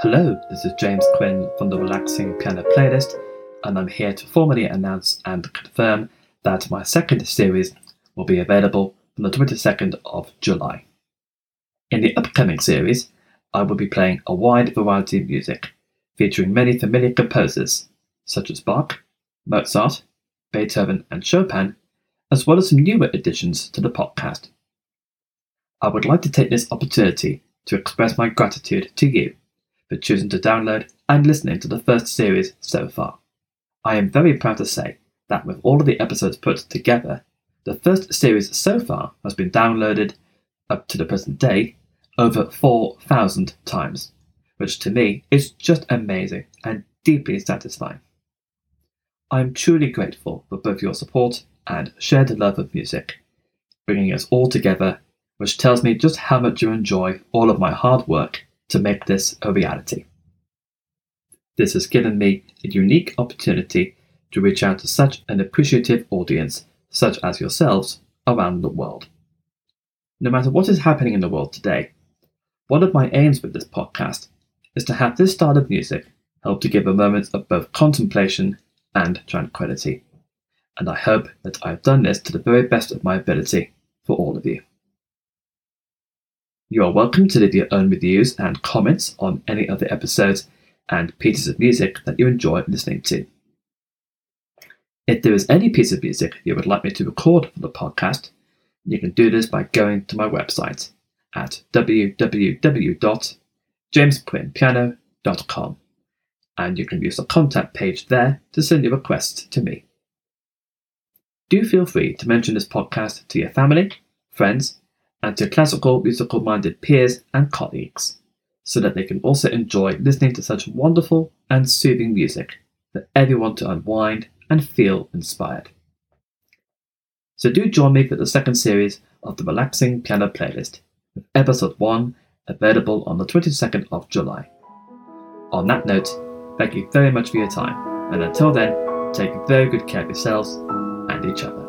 Hello, this is James Quinn from the Relaxing Piano Playlist, and I'm here to formally announce and confirm that my second series will be available from the 22nd of July. In the upcoming series, I will be playing a wide variety of music, featuring many familiar composers such as Bach, Mozart, Beethoven, and Chopin, as well as some newer additions to the podcast. I would like to take this opportunity to express my gratitude to you for choosing to download and listening to the first series so far. I am very proud to say that with all of the episodes put together, the first series so far has been downloaded up to the present day over 4,000 times, which to me is just amazing and deeply satisfying. I am truly grateful for both your support and shared love of music, bringing us all together, which tells me just how much you enjoy all of my hard work to make this a reality. This has given me a unique opportunity to reach out to such an appreciative audience, such as yourselves, around the world. No matter what is happening in the world today, one of my aims with this podcast is to have this style of music help to give a moment of both contemplation and tranquility. And I hope that I've done this to the very best of my ability for all of you. You are welcome to leave your own reviews and comments on any of the episodes and pieces of music that you enjoy listening to. If there is any piece of music you would like me to record for the podcast, you can do this by going to my website at www.jamesquinnpiano.com and you can use the contact page there to send your request to me. Do feel free to mention this podcast to your family, friends, and to classical musical minded peers and colleagues, so that they can also enjoy listening to such wonderful and soothing music for everyone to unwind and feel inspired. So do join me for the second series of the Relaxing Piano Playlist, with episode 1 available on the 22nd of July. On that note, thank you very much for your time, and until then, take very good care of yourselves and each other.